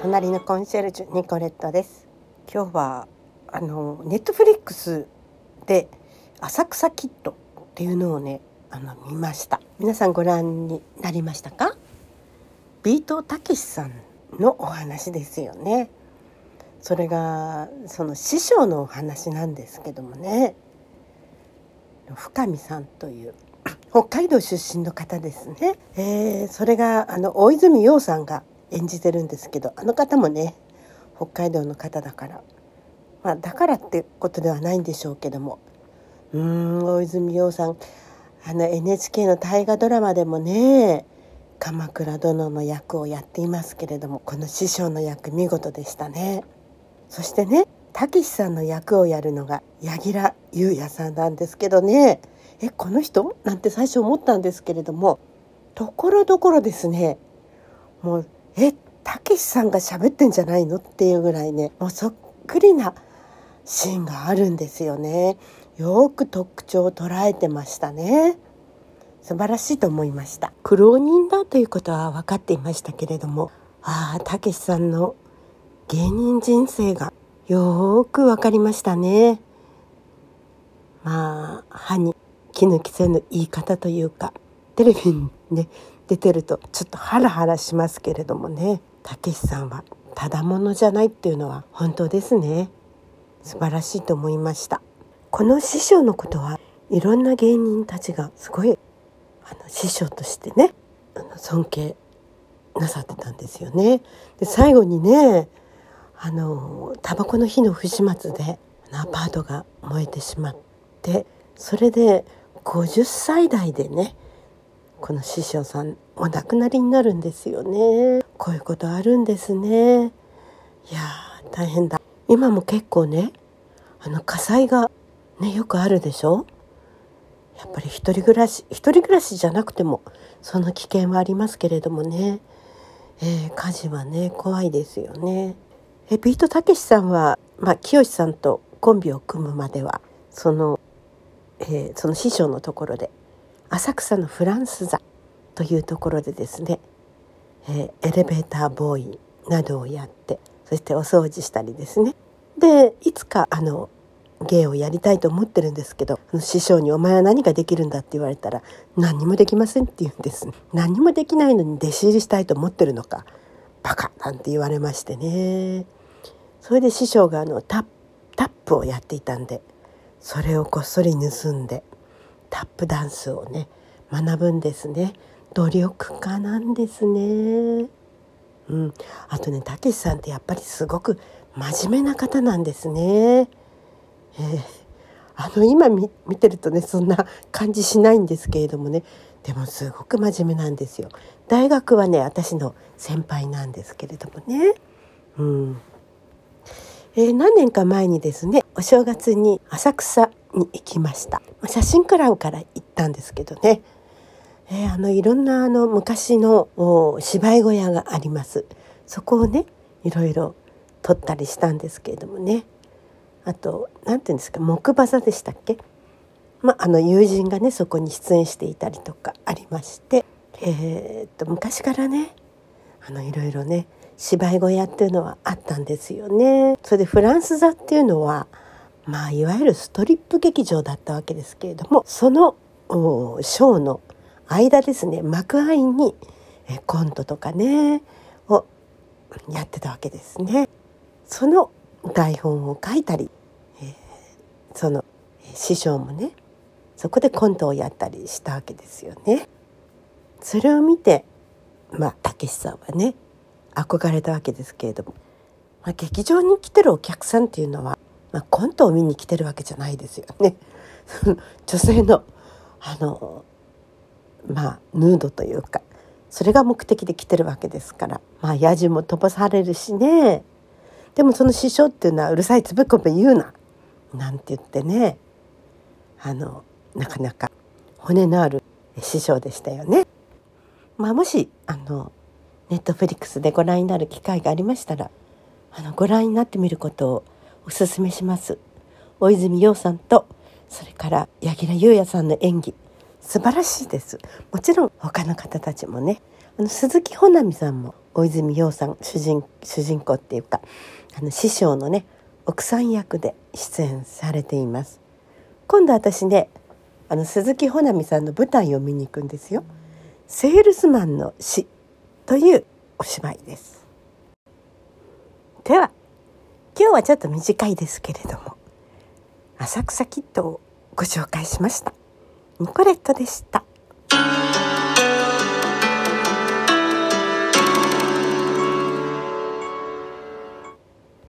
隣のコンシェルジュニコレットです。今日はあのネットフリックスで浅草キッドっていうのをねあの見ました。皆さんご覧になりましたか？ビートたけしさんのお話ですよね。それがその師匠のお話なんですけどもね。深見さんという北海道出身の方ですね、えー、それがあの大泉洋さんが演じてるんですけどあの方もね北海道の方だから、まあ、だからってことではないんでしょうけども。うん大泉洋さん。あの NHK の大河ドラマでもね鎌倉殿の役をやっていますけれどもこの師匠の役見事でしたね。そしてねたけしさんの役をやるのが柳楽優弥さんなんですけどね。えこの人？なんて最初思ったんですけれどもところどころですね。もうえたけしさんが喋ってんじゃないの？っていうぐらいねもうそっくりなシーンがあるんですよね。よく特徴を捉えてましたね。素晴らしいと思いました。苦労人だということは分かっていましたけれども。ああたけしさんの芸人人生がよーく分かりましたね。まあ歯に絹着せぬ言い方というかテレビにね出てるとちょっとハラハラしますけれどもね。たけしさんはただものじゃないっていうのは本当ですね。素晴らしいと思いました。この師匠のことはいろんな芸人たちがすごいあの師匠としてねあの尊敬なさってたんですよね。で最後にねあのタバコの火の不始末でアパートが燃えてしまってそれで50歳代でねこの師匠さんお亡くなりになるんですよね。こういうことあるんですね。いや大変だ。今も結構ねあの火災がねよくあるでしょ？やっぱり一人暮らし一人暮らしじゃなくてもその危険はありますけれどもね、えー、火事はね怖いですよね。えビートたけしさんは、まあ、清さんとコンビを組むまではそのえー、その師匠のところで浅草のフランス座というところでですね、えー、エレベーターボーイなどをやってそしてお掃除したりですねでいつかあの芸をやりたいと思ってるんですけど師匠に「お前は何ができるんだ?」って言われたら「何にもできません」って言うんです何もできないのに弟子入りしたいと思ってるのかバカなんて言われましてねそれで師匠があのタップをやっていたんでそれをこっそり盗んでタップダンスをね学ぶんですね。努力家なんですね。うん。あとねたけしさんってやっぱりすごく真面目な方なんですね。えー、あの今見てるとねそんな感じしないんですけれどもね。でもすごく真面目なんですよ。大学はね私の先輩なんですけれどもね。うん。えー、何年か前にですねお正月に浅草に行きました。写真クラブから行ったんですけどね、えー、あのいろんなあの昔の芝居小屋があります。そこをねいろいろ撮ったりしたんですけれどもね。あと何て言うんですか木馬座でしたっけ？まあ、あの友人がねそこに出演していたりとかありまして、えー、っと昔からねあのいろいろね芝居小屋っていうのはあったんですよね。それでフランス座っていうのはまあいわゆるストリップ劇場だったわけですけれどもそのショーの間ですね幕間にえコントとかねをやってたわけですね。その台本を書いたり、えー、その師匠もねそこでコントをやったりしたわけですよね。それを見てまあたけしさんはね憧れたわけですけれども、まあ、劇場に来てるお客さんっていうのは、まあ、コントを見に来てるわけじゃないですよね。女性のあのまあヌードというかそれが目的で来てるわけですからまあやじも飛ばされるしねでもその師匠っていうのはうるさいつぶこべ言うななんて言ってねあのなかなか骨のある師匠でしたよね。まあ、もしあのネットフリックスでご覧になる機会がありましたらあのご覧になってみることをお勧めします。大泉洋さんとそれから柳楽優弥さんの演技。素晴らしいです。もちろん他の方たちもね。あの鈴木保奈美さんも大泉洋さん主人主人公っていうかあの師匠のね奥さん役で出演されています。今度私ねあの鈴木保奈美さんの舞台を見に行くんですよ。セールスマンの死というお芝居です。では今日はちょっと短いですけれども浅草キットをご紹介しました。ニコレットでした。